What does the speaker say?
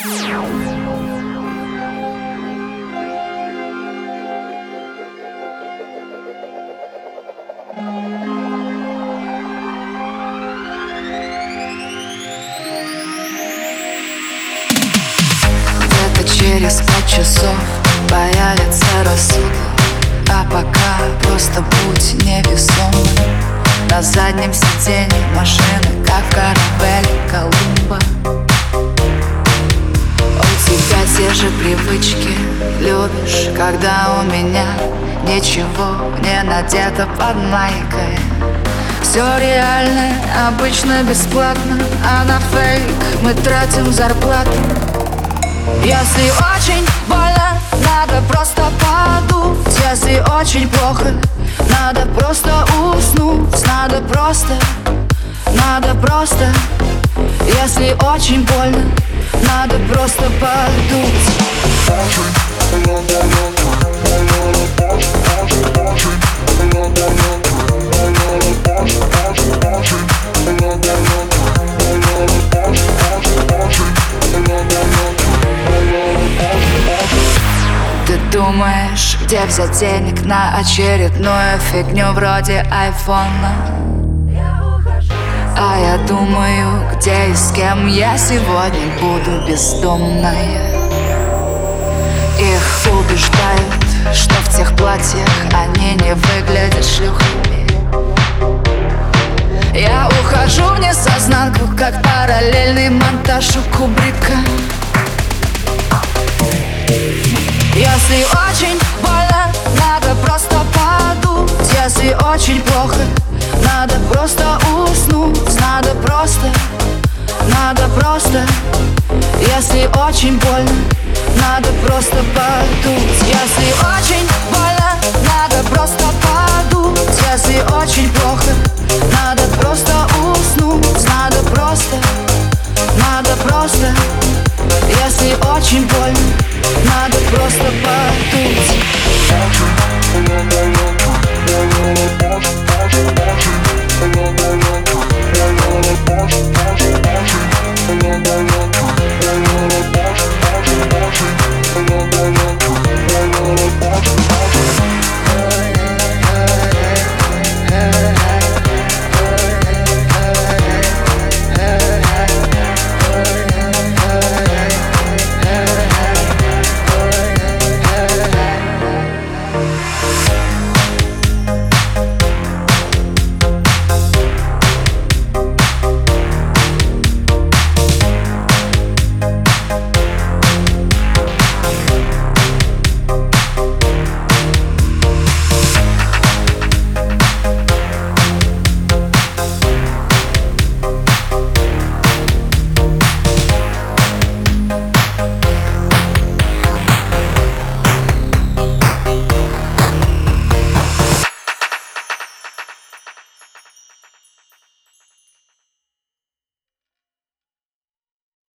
Через пять часов появится рассудок А пока просто будь невесомым. На заднем сиденье машины, как корабель Колумба те же привычки, любишь, когда у меня Ничего не надето под майкой. Все реально, обычно бесплатно А на фейк мы тратим зарплату. Если очень больно, надо просто подуть. Если очень плохо, надо просто уснуть. Надо просто, надо просто. Если очень больно, просто Ты думаешь, где взять денег на очередную фигню вроде айфона? Думаю, где и с кем я сегодня буду бездомной. Их убеждают, что в тех платьях они не выглядят шлюхами. Я ухожу в несознанку, как параллельный монтаж у Кубрика. Если очень больно, надо просто подуть Если очень плохо, надо просто просто, надо просто. Если очень больно, надо просто подуть. Если очень больно, надо просто подуть. Если очень плохо, надо просто уснуть. Надо просто, надо просто. Если очень больно, надо просто подуть. Thank you.